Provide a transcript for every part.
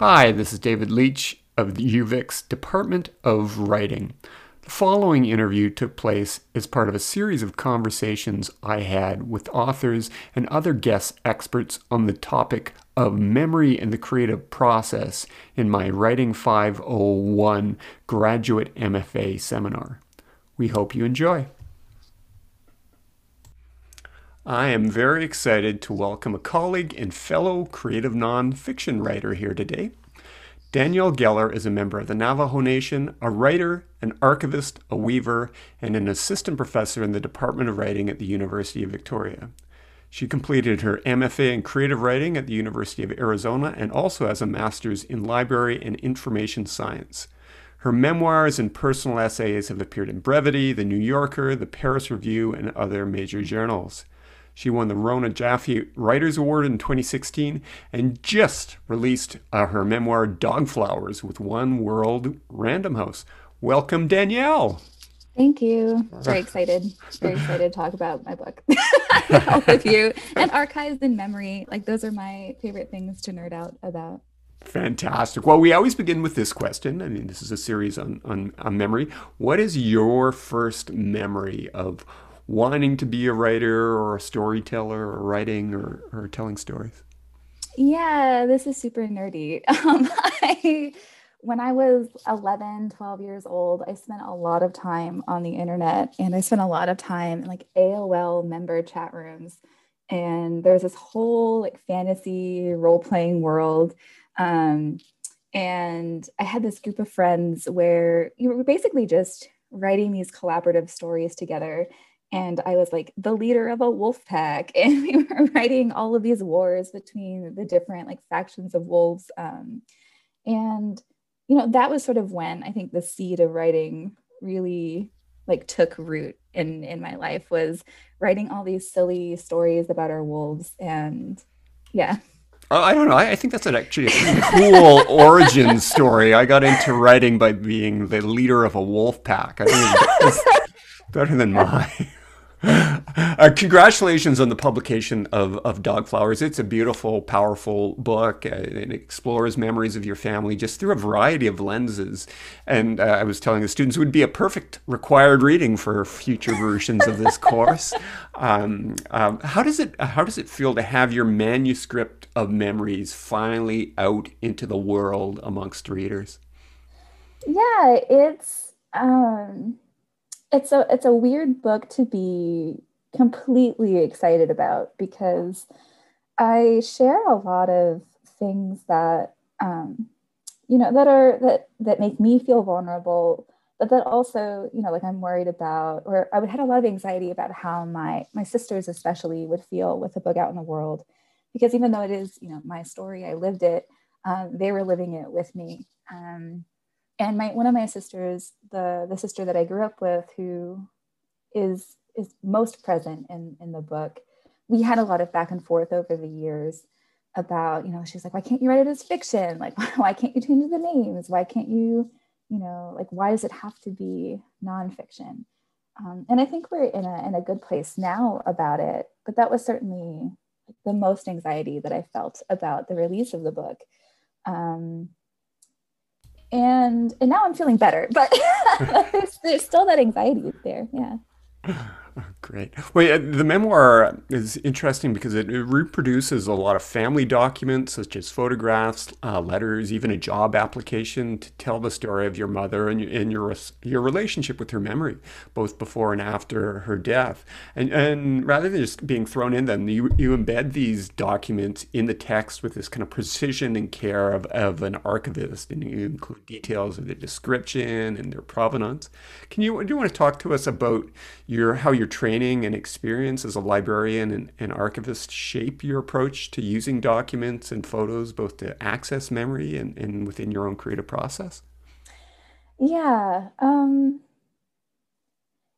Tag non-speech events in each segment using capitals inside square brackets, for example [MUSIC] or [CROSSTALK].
Hi, this is David Leach of the UVic's Department of Writing. The following interview took place as part of a series of conversations I had with authors and other guest experts on the topic of memory and the creative process in my Writing 501 graduate MFA seminar. We hope you enjoy. I am very excited to welcome a colleague and fellow creative nonfiction writer here today. Danielle Geller is a member of the Navajo Nation, a writer, an archivist, a weaver, and an assistant professor in the Department of Writing at the University of Victoria. She completed her MFA in creative writing at the University of Arizona and also has a master's in library and information science. Her memoirs and personal essays have appeared in Brevity, The New Yorker, The Paris Review, and other major journals. She won the Rona Jaffe Writers Award in 2016 and just released uh, her memoir Dog Flowers with One World Random House. Welcome, Danielle. Thank you. [LAUGHS] Very excited. Very excited to talk about my book [LAUGHS] with you and archives and memory. Like those are my favorite things to nerd out about. Fantastic. Well, we always begin with this question. I mean, this is a series on, on, on memory. What is your first memory of wanting to be a writer or a storyteller or writing or, or telling stories? Yeah, this is super nerdy. [LAUGHS] Um, I, when I was 11, 12 years old, I spent a lot of time on the internet and I spent a lot of time in like AOL member chat rooms. And there's this whole like fantasy role playing world. Um, and I had this group of friends where you were basically just writing these collaborative stories together and I was like the leader of a wolf pack, [LAUGHS] and we were writing all of these wars between the different like factions of wolves. Um, and you know that was sort of when I think the seed of writing really like took root in in my life was writing all these silly stories about our wolves and yeah I don't know. I, think that's actually a cool [LAUGHS] origin story. I got into writing by being the leader of a wolf pack. I think it's better than [LAUGHS] mine. [LAUGHS] Uh, congratulations on the publication of, of Dog Flowers. It's a beautiful, powerful book. Uh, it explores memories of your family just through a variety of lenses. And uh, I was telling the students it would be a perfect required reading for future versions of this course. [LAUGHS] Um, um, how does it How does it feel to have your manuscript of memories finally out into the world amongst readers? Yeah, it's. Um it's a it's a weird book to be completely excited about because I share a lot of things that um, you know that are that that make me feel vulnerable, but that also you know like I'm worried about or I would had a lot of anxiety about how my my sisters especially would feel with a book out in the world because even though it is you know my story I lived it um, they were living it with me. Um, and my one of my sisters, the the sister that I grew up with, who is is most present in in the book, we had a lot of back and forth over the years about you know she's like why can't you write it as fiction? Like [LAUGHS] why can't you change the names? Why can't you you know like why does it have to be nonfiction? Um, and i think we're in a, in a good place now about it but that was certainly the most anxiety that i felt about the release of the book. Um, and and now I'm feeling better, but [LAUGHS] there's, there's still that anxiety there. Yeah. [LAUGHS] Great. Well, the memoir is interesting because it, reproduces a lot of family documents, such as photographs, uh, letters, even a job application to tell the story of your mother and, and your your relationship with her memory, both before and after her death. And and rather than just being thrown in them, you you embed these documents in the text with this kind of precision and care of, of an archivist, and you include details of the description and their provenance. Can you do you want to talk to us about your how your training and experience as a librarian and, and archivist shape your approach to using documents and photos both to access memory and, and within your own creative process? Yeah. Um,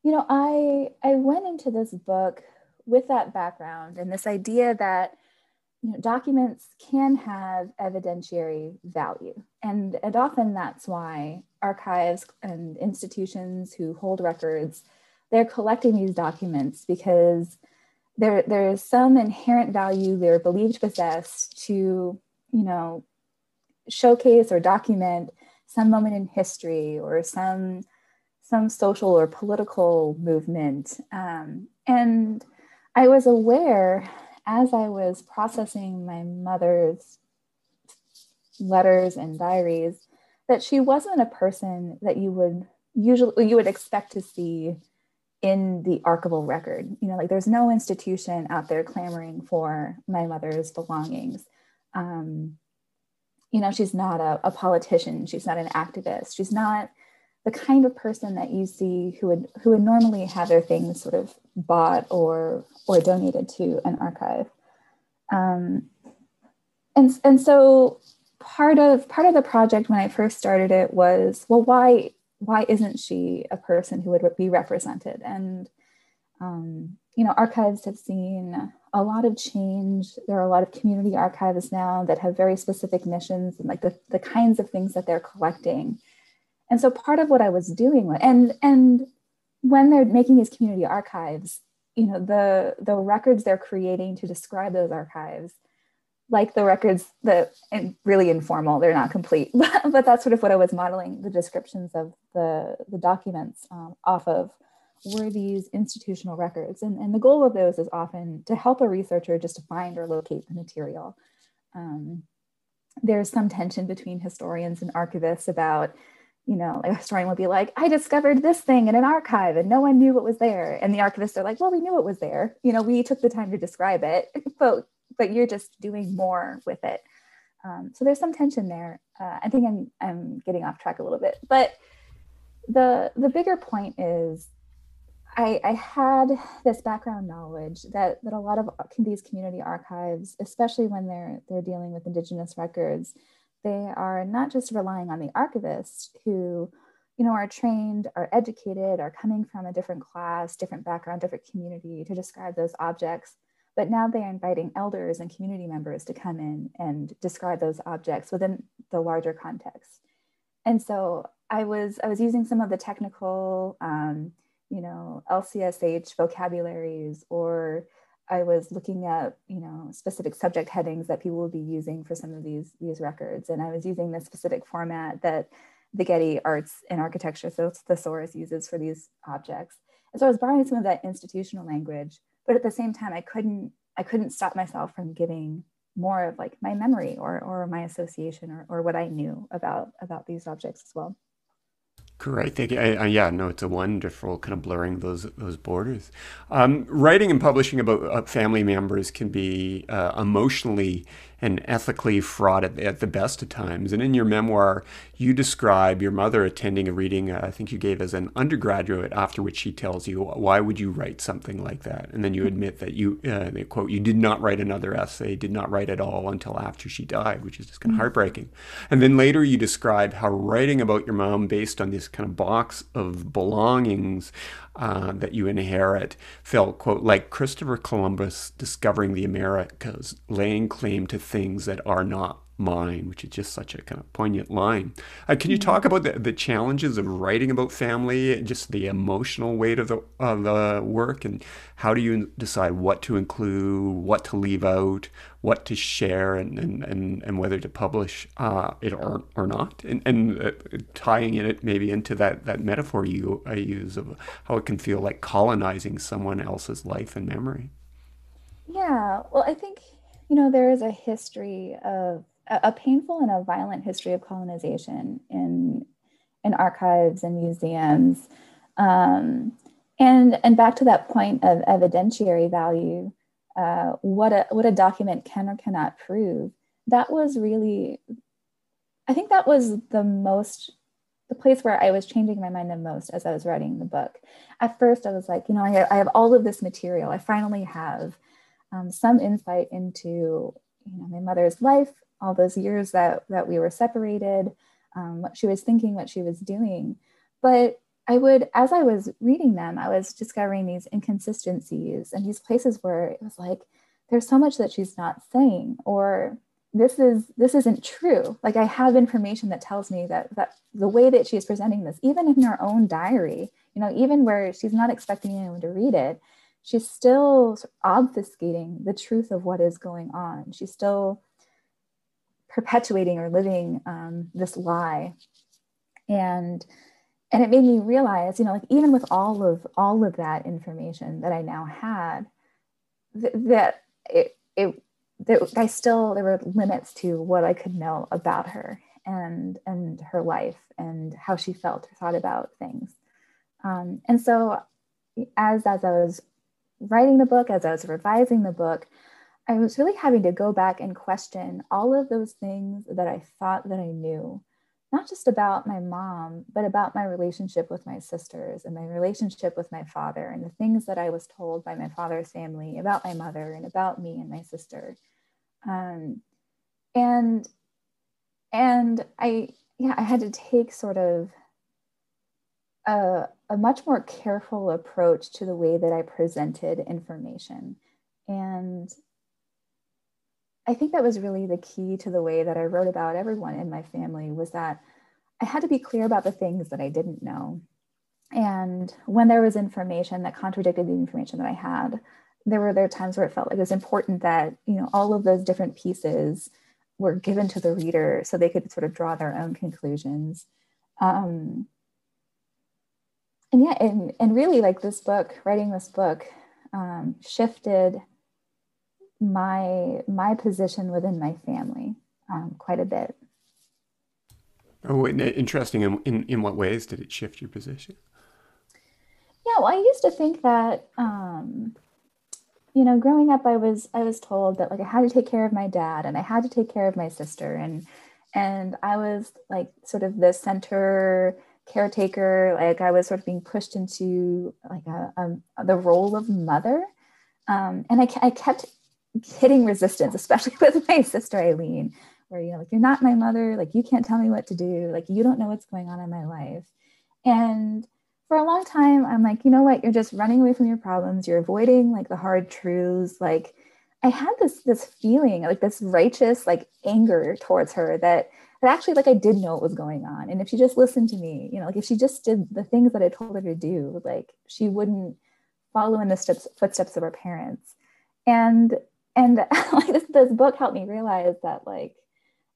you know, I I went into this book with that background and this idea that you know, documents can have evidentiary value. And, and often that's why archives and institutions who hold records they're collecting these documents because there there is some inherent value they're believed to possess to you know showcase or document some moment in history or some some social or political movement. Um, and I was aware as I was processing my mother's letters and diaries that she wasn't a person that you would usually you would expect to see in the archival record. You know, like there's no institution out there clamoring for my mother's belongings. Um, you know, she's not a, a politician. She's not an activist. She's not the kind of person that you see who would who would normally have their things sort of bought or or donated to an archive. Um, and and so part of part of the project when I first started it was well why why isn't she a person who would be represented? And um, you know archives have seen a lot of change. There are a lot of community archives now that have very specific missions and like the, the kinds of things that they're collecting. And so part of what i was doing and and when they're making these community archives you know the the records they're creating to describe those archives like the records that and really informal they're not complete but, [LAUGHS] but that's sort of what i was modeling the descriptions of the the documents um, off of were these institutional records and, and the goal of those is often to help a researcher just to find or locate the material um, there's some tension between historians and archivists about you know, like a historian will be like, I discovered this thing in an archive and no one knew what was there. And the archivists are like, well, we knew it was there. You know, we took the time to describe it, [LAUGHS] but but you're just doing more with it. Um, so there's some tension there. Uh, I think I'm I'm getting off track a little bit, but the the bigger point is I, I, had this background knowledge that that a lot of these community archives, especially when they're they're dealing with indigenous records, they are not just relying on the archivists who, you know, are trained, are educated, are coming from a different class, different background, different community to describe those objects. But now they are inviting elders and community members to come in and describe those objects within the larger context. And so I was I was using some of the technical, um, you know, LCSH vocabularies or I was looking at, you know, specific subject headings that people would be using for some of these, these records. And I was using the specific format that the Getty Arts and Architecture thesaurus uses for these objects. And so I was borrowing some of that institutional language, but at the same time, I couldn't, I couldn't stop myself from giving more of like my memory or, or my association or, or what I knew about, about these objects as well. Great, thank you. I, I, yeah, no, it's a wonderful kind of blurring those those borders. Um, writing and publishing about uh, family members can be uh, emotionally and ethically fraught at, at, the best of times. And in your memoir, you describe your mother attending a reading, uh, I think you gave as an undergraduate, after which she tells you, Why would you write something like that? And then you admit that you, uh, quote, you did not write another essay, did not write at all until after she died, which is just kind of mm-hmm. heartbreaking. And then later you describe how writing about your mom based on this kind of box of belongings uh, that you inherit felt, quote, like Christopher Columbus discovering the Americas, laying claim to things that are not mine, which is just such a kind of poignant line. Uh, can you mm-hmm. talk about the, the challenges of writing about family and just the emotional weight of the, of the work? And how do you decide what to include, what to leave out, what to share, and, and, and, and whether to publish uh, it or, or not? And, and uh, tying it maybe into that, that metaphor you I use of how it can feel like colonizing someone else's life and memory. Yeah, well, I think you know, there is a history of a painful and a violent history of colonization in in archives and museums. Um, and and back to that point of evidentiary value, uh, what a what a document can or cannot prove. That was really, I think that was the most the place where I was changing my mind the most as I was writing the book. At first, I was like, you know, I, I have all of this material. I finally have um, some insight into you know my mother's life, all those years that that we were separated, um, what she was thinking, what she was doing. But I would, as I was reading them, I was discovering these inconsistencies and these places where it was like, there's so much that she's not saying, or this is this isn't true. Like I have information that tells me that that the way that she's presenting this, even in her own diary, you know, even where she's not expecting anyone to read it, she's still obfuscating the truth of what is going on. She's still perpetuating or living um, this lie and and it made me realize you know like even with all of all of that information that i now had th- that it it that I still there were limits to what I could know about her and and her life and how she felt or thought about things. Um, and so as as I was writing the book, as I was revising the book, I was really having to go back and question all of those things that I thought that I knew, not just about my mom, but about my relationship with my sisters and my relationship with my father and the things that I was told by my father's family about my mother and about me and my sister. Um, and and I yeah, I had to take sort of a, a much more careful approach to the way that I presented information. And I think that was really the key to the way that I wrote about everyone in my family was that I had to be clear about the things that I didn't know. And when there was information that contradicted the information that I had, there were there times where it felt like it was important that, you know, all of those different pieces were given to the reader so they could sort of draw their own conclusions. Um, and yeah, and, and really like this book, writing this book um, shifted my my position within my family um, quite a bit. Oh, interesting. In, in in what ways did it shift your position? Yeah, well, I used to think that um, you know, growing up, I was I was told that like I had to take care of my dad and I had to take care of my sister, and and I was like sort of the center caretaker. Like I was sort of being pushed into like a, a the role of mother, um, and I, I kept hitting resistance, especially [LAUGHS] with my sister Eileen, where you know like you're not my mother, like you can't tell me what to do, like you don't know what's going on in my life, and for a long time i'm like you know what? You're just running away from your problems. You're avoiding like the hard truths. Like i had this this feeling like this righteous like anger towards her that that actually like i did know what was going on and if she just listened to me you know like if she just did the things that i told her to do like she wouldn't follow in the steps footsteps of her parents and and [LAUGHS] like this, this book helped me realize that like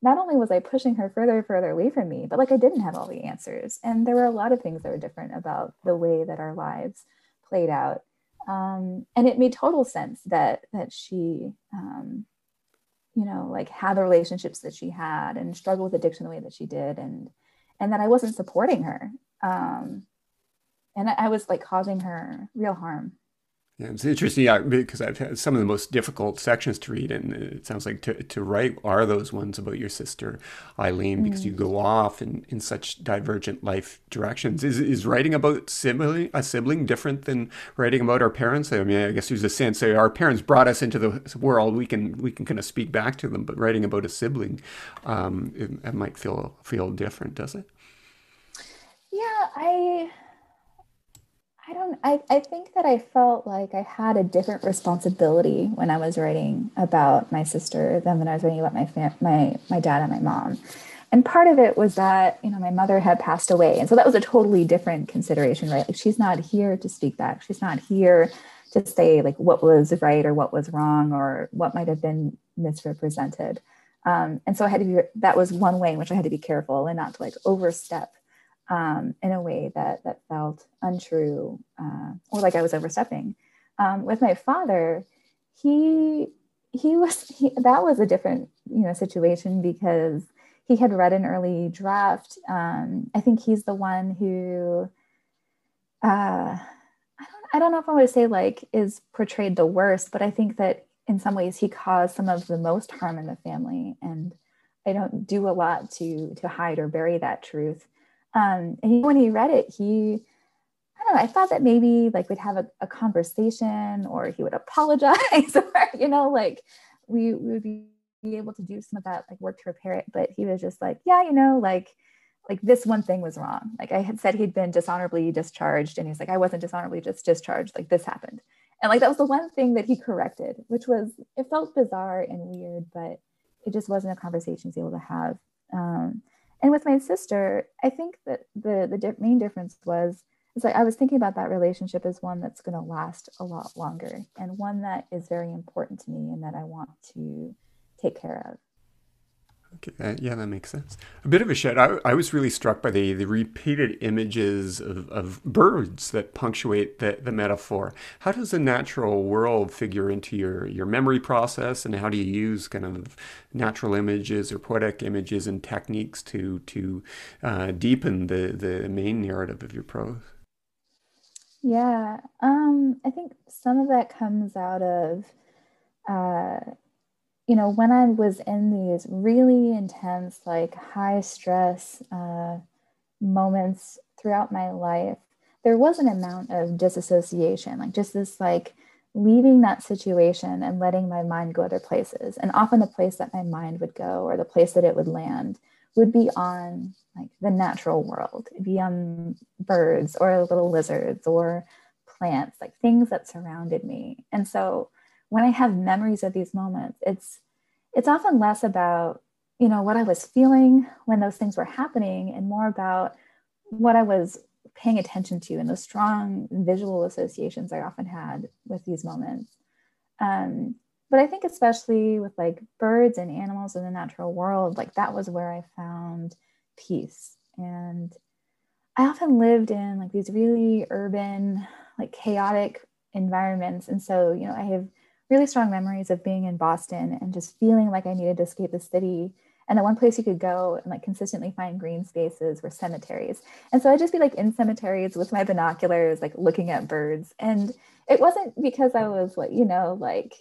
not only was I pushing her further and further away from me, but like I didn't have all the answers. And there were a lot of things that were different about the way that our lives played out. Um, and it made total sense that that she, um, you know, like had the relationships that she had and struggled with addiction the way that she did, and and that I wasn't supporting her. Um, and I, I was like causing her real harm. Yeah, it's interesting yeah, because I've had some of the most difficult sections to read, and it sounds like to, to write are those ones about your sister Eileen, mm. because you mm. go off in, in such divergent life directions. Is is writing about sibling a sibling different than writing about our parents? I mean, I guess there's a sense that our parents brought us into the world. We can we can kind of speak back to them, but writing about a sibling, um, it, it might feel feel different, does it? Yeah, I I don't I, I think that I felt like I had a different responsibility when I was writing about my sister than when I was writing about my fam- my my dad and my mom. And part of it was that, you know, my mother had passed away. And so that was a totally different consideration, right? Like she's not here to speak back. She's not here to say like what was right or what was wrong or what might have been misrepresented. Um, and so I had to be that was one way in which I had to be careful and not to like overstep um, in a way that that felt untrue uh, or like I was overstepping. Um, with my father, he he was he, that was a different you know situation because he had read an early draft. Um, I think he's the one who uh, I don't I don't know if I want to say like is portrayed the worst, but I think that in some ways he caused some of the most harm in the family and I don't do a lot to to hide or bury that truth. Um, and he, when he read it, he, I don't know, I thought that maybe like we'd have a, a conversation or he would [LAUGHS] apologize or, you know, like we, we would be able to do some of that like work to repair it. But he was just like, yeah, you know, like, like this one thing was wrong. Like I had said he'd been dishonorably discharged and he's like, I wasn't dishonorably just discharged. Like this happened. And like that was the one thing that he corrected, which was it felt bizarre and weird, but it just wasn't a conversation he was able to have. Um, and with my sister, I think that the the di- main difference was is like I was thinking about that relationship as one that's going to last a lot longer and one that is very important to me and that I want to take care of. Okay, uh, yeah, that makes sense. A bit of a shed. I, I was really struck by the, the repeated images of, of birds that punctuate the, the metaphor. How does the natural world figure into your, your memory process, and how do you use kind of natural images or poetic images and techniques to to uh, deepen the, the main narrative of your prose? Yeah, um, I think some of that comes out of uh, you know, when I was in these really intense, like high stress uh, moments throughout my life, there was an amount of disassociation, like just this like leaving that situation and letting my mind go other places. And often the place that my mind would go or the place that it would land would be on like the natural world, It'd be on birds or little lizards or plants, like things that surrounded me. And so when I have memories of these moments, it's it's often less about you know what I was feeling when those things were happening, and more about what I was paying attention to and the strong visual associations I often had with these moments. Um, but I think especially with like birds and animals in the natural world, like that was where I found peace. And I often lived in like these really urban, like chaotic environments. And so, you know, I have really strong memories of being in Boston and just feeling like I needed to escape the city. And the one place you could go and like consistently find green spaces were cemeteries. And so I'd just be like in cemeteries with my binoculars, like looking at birds. And it wasn't because I was like, you know, like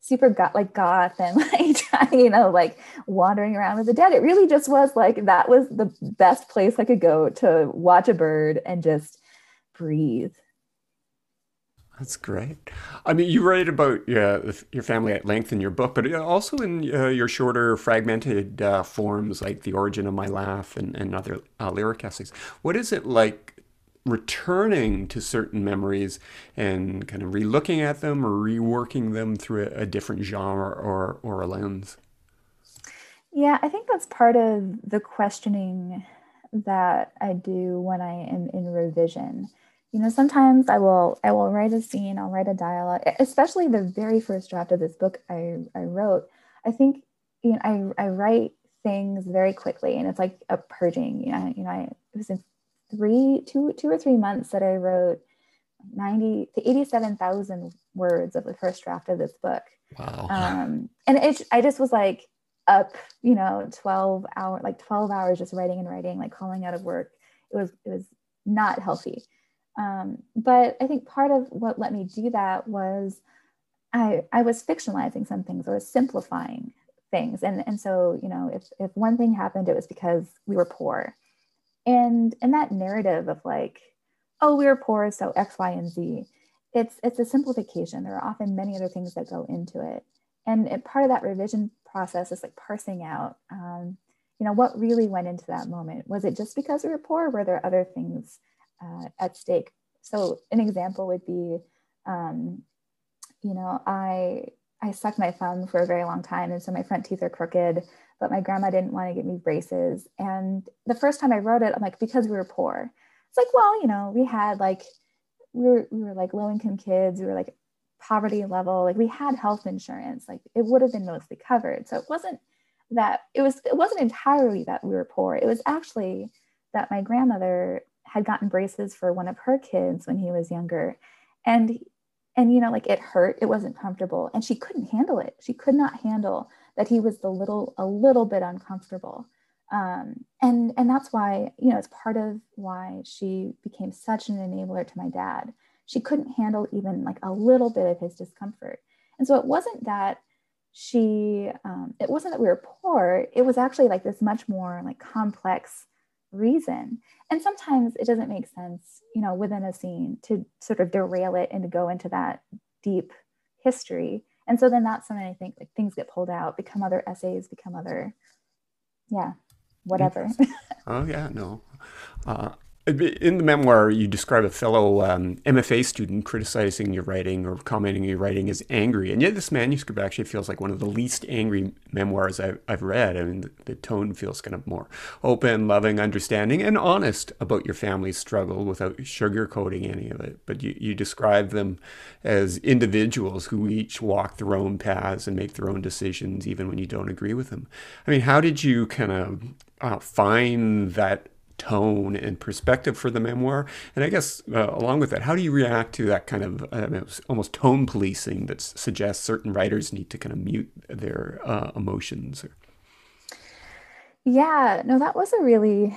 super got like goth and [LAUGHS] like you know, like wandering around with the dead. It really just was like that was the best place I could go to watch a bird and just breathe. That's great. I mean, you write about uh, your family at length in your book, but also in uh, your shorter, fragmented uh, forms like The Origin of My Laugh and, and other uh, lyric essays. What is it like returning to certain memories and kind of relooking at them or reworking them through a, a different genre or, or a lens? Yeah, I think that's part of the questioning that I do when I am in revision you know sometimes i will i will write a scene i'll write a dialogue especially the very first draft of this book i, I wrote i think you know I, I write things very quickly and it's like a purging you know you know I, it was in three two two or three months that i wrote 90 to 87,000 words of the first draft of this book. Wow. Um and it i just was like up you know 12 hour like 12 hours just writing and writing like calling out of work. It was it was not healthy um, but I think part of what let me do that was I, I was fictionalizing some things or simplifying things. And, and so, you know, if, if one thing happened, it was because we were poor. And, and that narrative of like, oh, we were poor, so X, Y, and Z, it's, it's a simplification. There are often many other things that go into it. And it, part of that revision process is like parsing out, um, you know, what really went into that moment. Was it just because we were poor? were there other things uh, at stake. So an example would be, um, you know, I I sucked my thumb for a very long time, and so my front teeth are crooked. But my grandma didn't want to get me braces. And the first time I wrote it, I'm like, because we were poor. It's like, well, you know, we had like we were we were like low income kids. We were like poverty level. Like we had health insurance. Like it would have been mostly covered. So it wasn't that it was it wasn't entirely that we were poor. It was actually that my grandmother had gotten braces for one of her kids when he was younger. And and you know like it hurt. It wasn't comfortable. And she couldn't handle it. She could not handle that he was a little a little bit uncomfortable. Um, and and that's why you know it's part of why she became such an enabler to my dad. She couldn't handle even like a little bit of his discomfort. And so it wasn't that she um, it wasn't that we were poor. It was actually like this much more like complex reason. And sometimes it doesn't make sense, you know, within a scene to sort of derail it and to go into that deep history. And so then that's when I think like things get pulled out, become other essays, become other, yeah, whatever. [LAUGHS] oh yeah, no. Uh, in the memoir, you describe a fellow um, MFA student criticizing your writing or commenting your writing as angry, and yet this manuscript actually feels like one of the least angry memoirs I've, I've read. I mean, the, tone feels kind of more open, loving, understanding, and honest about your family's struggle without sugarcoating any of it. But you, you describe them as individuals who each walk their own paths and make their own decisions, even when you don't agree with them. I mean, how did you kind of uh, find that tone and perspective for the memoir. And I guess uh, along with that, how do you react to that kind of uh, almost tone policing that suggests certain writers need to kind of mute their uh, emotions? Yeah, no, that was a really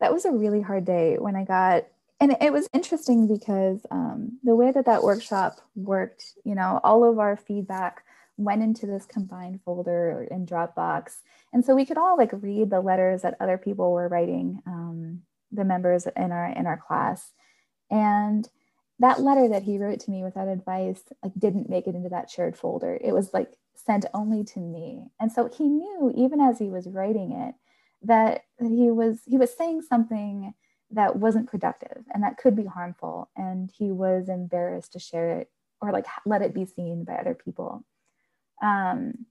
that was a really hard day when I got and it was interesting because um, the way that that workshop worked, you know, all of our feedback went into this combined folder in Dropbox. And so we could all like read the letters that other people were writing, um, the members in our in our class. And that letter that he wrote to me with that advice like didn't make it into that shared folder. It was like sent only to me. And so he knew even as he was writing it that, that he was he was saying something that wasn't productive and that could be harmful and he was embarrassed to share it or like let it be seen by other people um,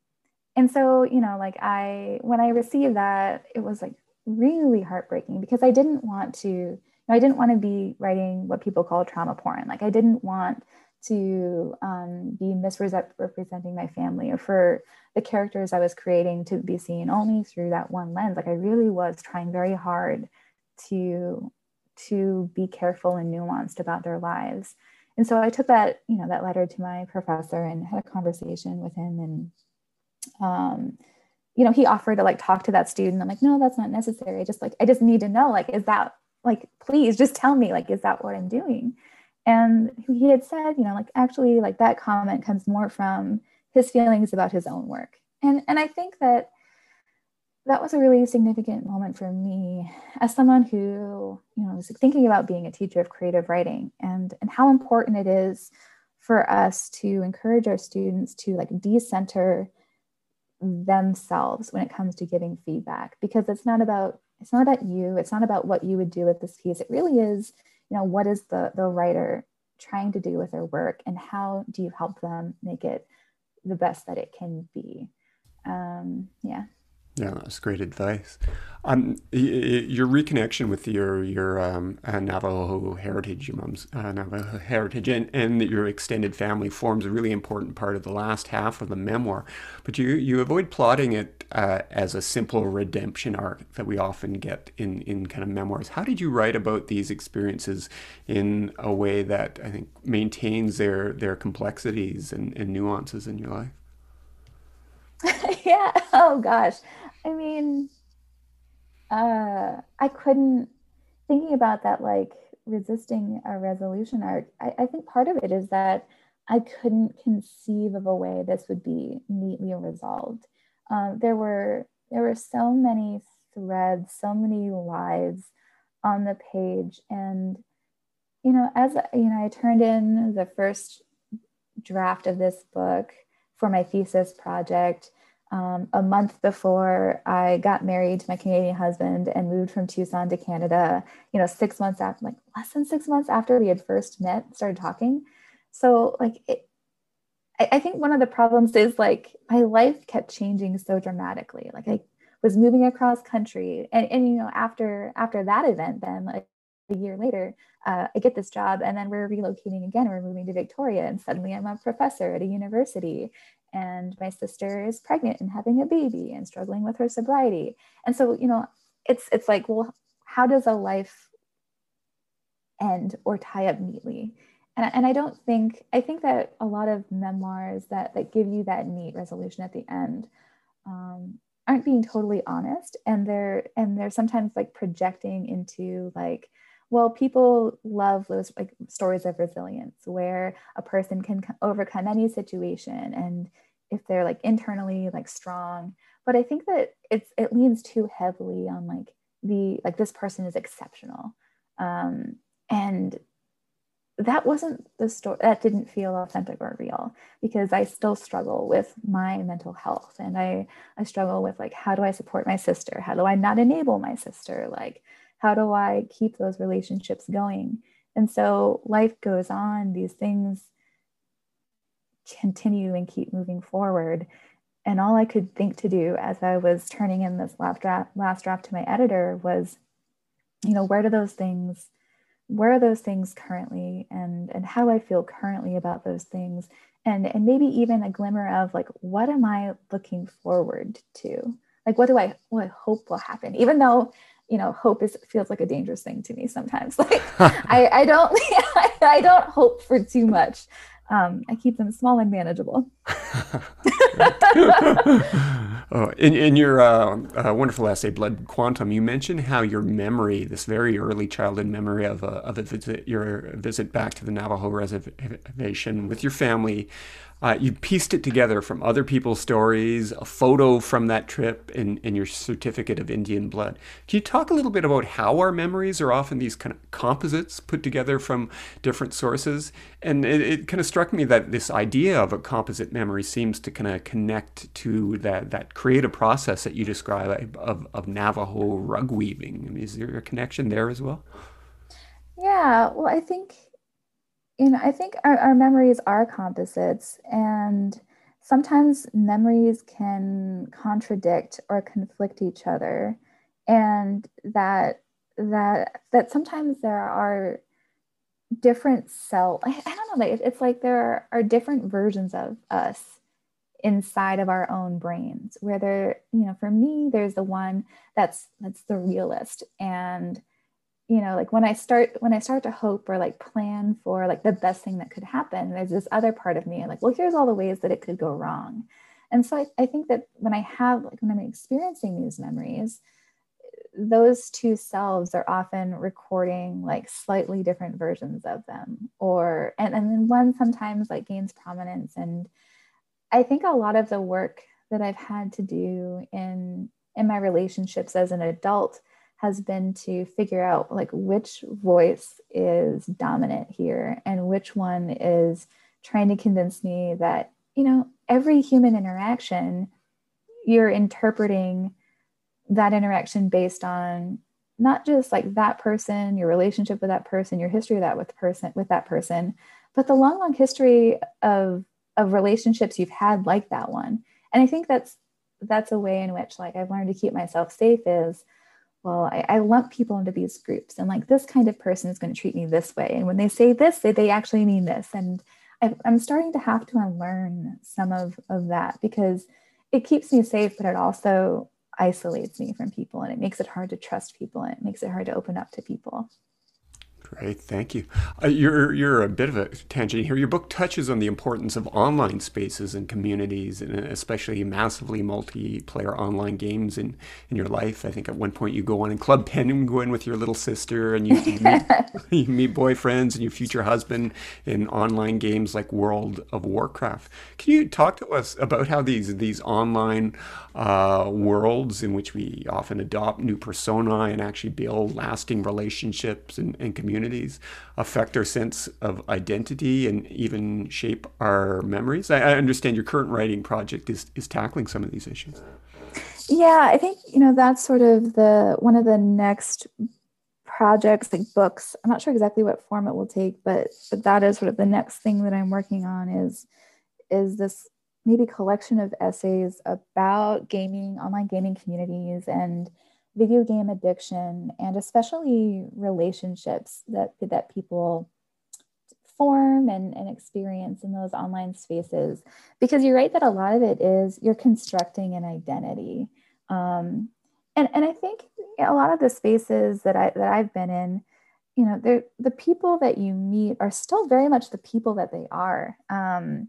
and so, you know, like I, when I received that, it was like really heartbreaking because I didn't want to, you know, I didn't want to be writing what people call trauma porn. Like I didn't want to um, be misrepresenting my family or for the characters I was creating to be seen only through that one lens. Like I really was trying very hard to to be careful and nuanced about their lives. And so I took that, you know, that letter to my professor and had a conversation with him. And, um, you know, he offered to like talk to that student. I'm like, no, that's not necessary. I just like, I just need to know, like, is that like, please just tell me, like, is that what I'm doing? And he had said, you know, like, actually, like that comment comes more from his feelings about his own work. And, and I think that that was a really significant moment for me as someone who you know was thinking about being a teacher of creative writing and and how important it is for us to encourage our students to like decenter themselves when it comes to giving feedback because it's not about it's not about you it's not about what you would do with this piece. It really is you know what is the the writer trying to do with their work and how do you help them make it the best that it can be? Um yeah yeah, that's great advice. Um, your reconnection with your your um, uh, Navajo heritage, your mom's uh, Navajo heritage, and, and your extended family forms a really important part of the last half of the memoir. But you you avoid plotting it uh, as a simple redemption arc that we often get in in kind of memoirs. How did you write about these experiences in a way that I think maintains their their complexities and, and nuances in your life? [LAUGHS] yeah. Oh gosh. I mean, uh, I couldn't thinking about that like resisting a resolution arc. I, I think part of it is that I couldn't conceive of a way this would be neatly resolved. Um, there were there were so many threads, so many lives on the page, and you know, as you know, I turned in the first draft of this book for my thesis project um, a month before I got married to my Canadian husband and moved from Tucson to Canada, you know, six months after, like less than six months after we had first met, started talking. So, like, it, I, I think one of the problems is like my life kept changing so dramatically. Like, I was moving across country, and, and you know, after after that event, then like a year later, uh, I get this job, and then we're relocating again. We're moving to Victoria, and suddenly I'm a professor at a university, and my sister is pregnant and having a baby and struggling with her sobriety. And so you know it's it's like well how does a life end or tie up neatly? And, and i don't think i think that a lot of memoirs that that give you that neat resolution at the end um, aren't being totally honest. And they're and they're sometimes like projecting into like well people love those like stories of resilience where a person can overcome any situation and if they're like internally like strong. But i think that it's it leans too heavily on like the like this person is exceptional. Um and that wasn't the story that didn't feel authentic or real because i still struggle with my mental health and i i struggle with like how do i support my sister? How do i not enable my sister? Like how do i keep those relationships going? And so life goes on these things continue and keep moving forward. And all i could think to do as i was turning in this last draft last draft to my editor was you know where do those things where are those things currently? And and how do i feel currently about those things? And and maybe even a glimmer of like what am i looking forward to? Like what do i what I hope will happen? Even though you know hope is feels like a dangerous thing to me sometimes [LAUGHS] like [LAUGHS] I, I don't [LAUGHS] I don't hope for too much um, I keep them small and manageable. Oh, in, in your uh, uh, wonderful essay, Blood Quantum, you mentioned how your memory, this very early childhood memory of, a, of a visit, your visit back to the Navajo reservation with your family, uh, you pieced it together from other people's stories, a photo from that trip, and, and your certificate of Indian blood. Can you talk a little bit about how our memories are often these kind of composites put together from different sources? And it, it kind of struck me that this idea of a composite memory seems to kind of connect to that, that creative process that you describe of, of Navajo rug weaving. I mean, is there a connection there as well? Yeah, well, I think you know, I think our, our memories are composites, and sometimes memories can contradict or conflict each other, and that that that sometimes there are different self. I, I don't know. It's like there are, are different versions of us inside of our own brains where there you know for me there's the one that's that's the realist. And you know like when i start when i start to hope or like plan for like the best thing that could happen there's this other part of me like well here's all the ways that it could go wrong. And so I, I think that when i have like when i'm experiencing these memories those two selves are often recording like slightly different versions of them or and, and then one sometimes like gains prominence and i think a lot of the work that i've had to do in in my relationships as an adult has been to figure out like which voice is dominant here and which one is trying to convince me that you know every human interaction you're interpreting that interaction based on not just like that person your relationship with that person your history of that with person with that person but the long long history of of relationships you've had like that one and i think that's that's a way in which like i've learned to keep myself safe is well, I, I, lump people into these groups and like this kind of person is going to treat me this way. And when they say this, they, they actually mean this. And i am starting to have to unlearn some of, of that because it keeps me safe, but it also isolates me from people and it makes it hard to trust people and it makes it hard to open up to people. Great, thank you. Uh, you're you're a bit of a tangent here. Your book touches on the importance of online spaces and communities, and especially massively multiplayer online games in, in your life. I think at one point you go on and Club Penguin with your little sister, and you, you, meet, [LAUGHS] you meet boyfriends and your future husband in online games like World of Warcraft. Can you talk to us about how these these online uh, worlds in which we often adopt new personae and actually build lasting relationships and, and communities communities affect our sense of identity and even shape our memories? I, I understand your current writing project is, is tackling some of these issues. Yeah, I think you know that's sort of the one of the next projects like books i'm not sure exactly what form it will take but but that is sort of the next thing that i'm working on is is this maybe collection of essays about gaming online gaming communities and video game addiction and especially relationships that that people form and, and experience in those online spaces. Because you're right that a lot of it is you're constructing an identity. Um, and and i think a lot of the spaces that i that i've been in you know the people that you meet are still very much the people that they are. Um,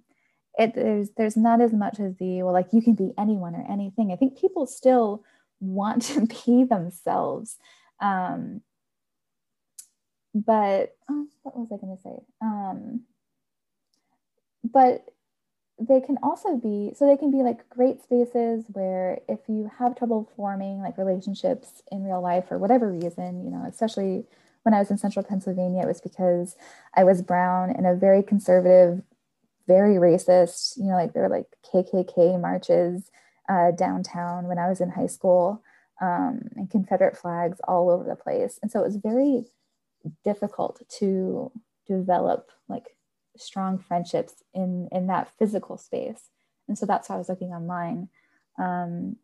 it there's there's not as much as the well like you can be anyone or anything. I think people still want to [LAUGHS] be themselves. Um, but oh, what was I going to say? Um, but they can also be so they can be like great spaces where if you have trouble forming like relationships in real life for whatever reason, you know, especially when I was in central Pennsylvania, it was because I was brown in a very conservative, very racist, you know, like there were like KKK marches uh, downtown when I was in high school. um, and Confederate flags all over the place. And so it was very difficult to develop like strong friendships in in that physical space. And so that's why I was looking online. Um,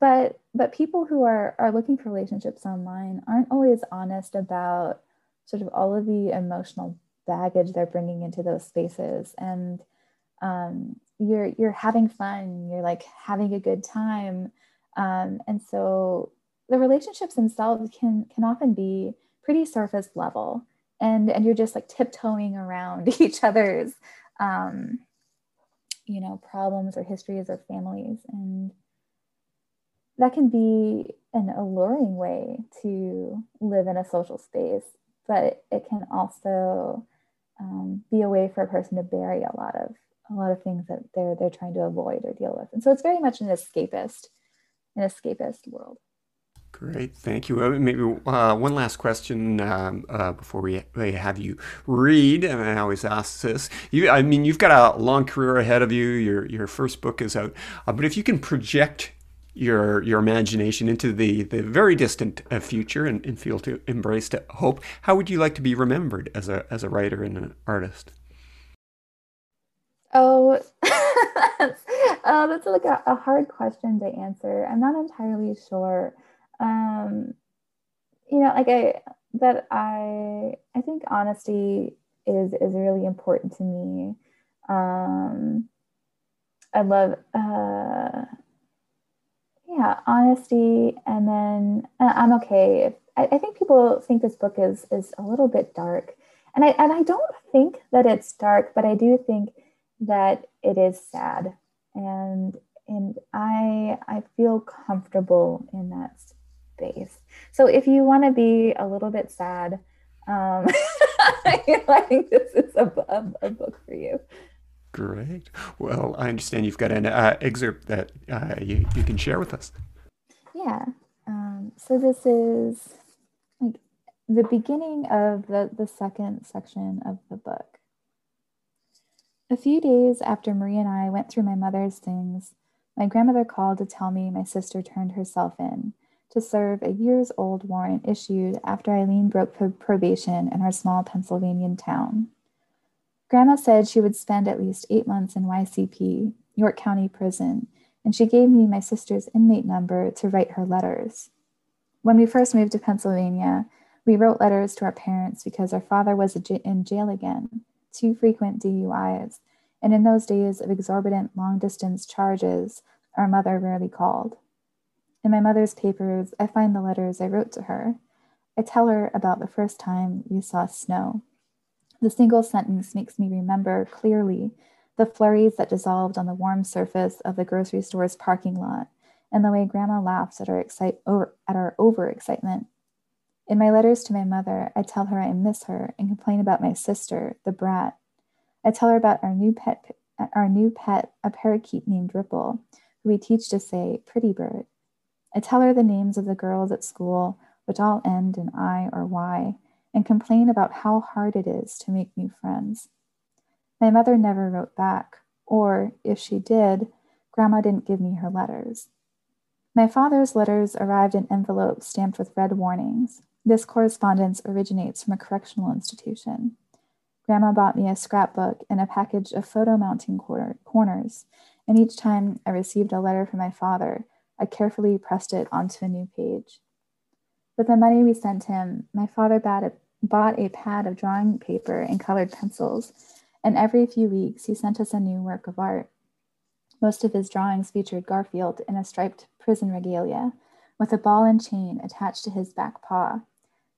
but but people who are are looking for relationships online aren't always honest about sort of all of the emotional baggage they're bringing into those spaces and um, you're you're having fun you're like having a good time. Um, and so the relationships themselves can can often be pretty surface level and and you're just like tiptoeing around [LAUGHS] each other's um, you know problems or histories or families. And that can be an alluring way to live in a social space but it can also um, be a way for a person to bury a lot of a lot of things that they're they're trying to avoid or deal with and so it's very much an escapist an escapist world Great, thank you. Uh, maybe uh, one last question um, uh, before we, have you read, and I always ask this. You, I mean, you've got a long career ahead of you. Your your first book is out, uh, but if you can project your your imagination into the the very distant uh, future and, and feel to embrace to hope, how would you like to be remembered as a as a writer and an artist? Oh, that's, [LAUGHS] uh, that's like a, a hard question to answer. I'm not entirely sure. Um you know like i that i i think honesty is is really important to me. Um i love uh yeah honesty. And then uh, i'm okay if, I, I think people think this book is is a little bit dark. And i and i don't think that it's dark but i do think that it is sad and and i i feel comfortable in that space. So if you want to be a little bit sad, um, [LAUGHS] I think this is a, a, a, book for you. Great. Well, I understand you've got an uh, excerpt that uh, you, you can share with us. Yeah. Um, so this is like the beginning of the, the second section of the book. A few days after Marie and I went through my mother's things, my grandmother called to tell me my sister turned herself in to serve a years old warrant issued after Eileen broke probation in her small Pennsylvania town. Grandma said she would spend at least eight months in YCP, York County Prison, and she gave me my sister's inmate number to write her letters. When we first moved to Pennsylvania, we wrote letters to our parents because our father was in jail again, two frequent DUIs, and in those days of exorbitant long distance charges, our mother rarely called. In my mother's papers, I find the letters I wrote to her. I tell her about the first time we saw snow. The single sentence makes me remember clearly the flurries that dissolved on the warm surface of the grocery store's parking lot and the way Grandma laughs at our, excite- over- at our overexcitement. In my letters to my mother, I tell her I miss her and complain about my sister, the brat. I tell her about our new pet, our new pet, a parakeet named Ripple, who we teach to say "pretty bird." I tell her the names of the girls at school, which all end in I or Y, and complain about how hard it is to make new friends. My mother never wrote back, or if she did, Grandma didn't give me her letters. My father's letters arrived in envelopes stamped with red warnings. This correspondence originates from a correctional institution. Grandma bought me a scrapbook and a package of photo mounting corners, and each time I received a letter from my father, I carefully pressed it onto a new page. With the money we sent him, my father bought a pad of drawing paper and colored pencils, and every few weeks he sent us a new work of art. Most of his drawings featured Garfield in a striped prison regalia, with a ball and chain attached to his back paw.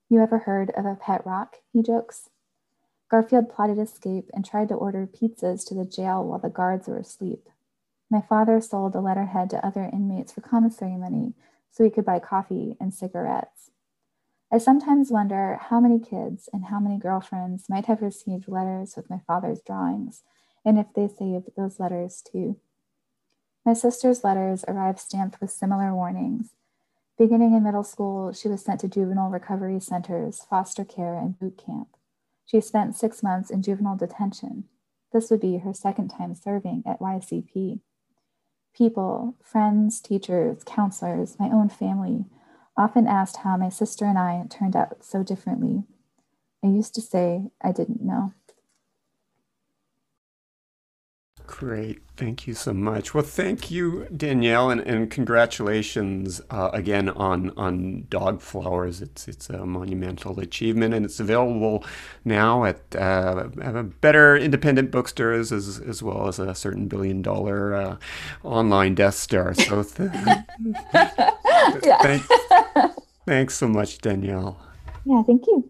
You ever heard of a pet rock? He jokes. Garfield plotted escape and tried to order pizzas to the jail while the guards were asleep. My father sold the letterhead to other inmates for commissary money so he could buy coffee and cigarettes. I sometimes wonder how many kids and how many girlfriends might have received letters with my father's drawings, and if they saved those letters too. My sister's letters arrived stamped with similar warnings. Beginning in middle school, she was sent to juvenile recovery centers, foster care, and boot camp. She spent six months in juvenile detention. This would be her second time serving at YCP. People, friends, teachers, counselors, my own family often asked how my sister and I turned out so differently. I used to say I didn't know. Great. Thank you so much. Well, thank you, Danielle, and, and congratulations uh, again on on Dog Flowers. It's it's a monumental achievement, and it's available now at uh, better independent bookstores as as well as a certain billion dollar uh, online Death Star. So, th- [LAUGHS] [LAUGHS] thanks, thanks so much, Danielle. Yeah, thank you.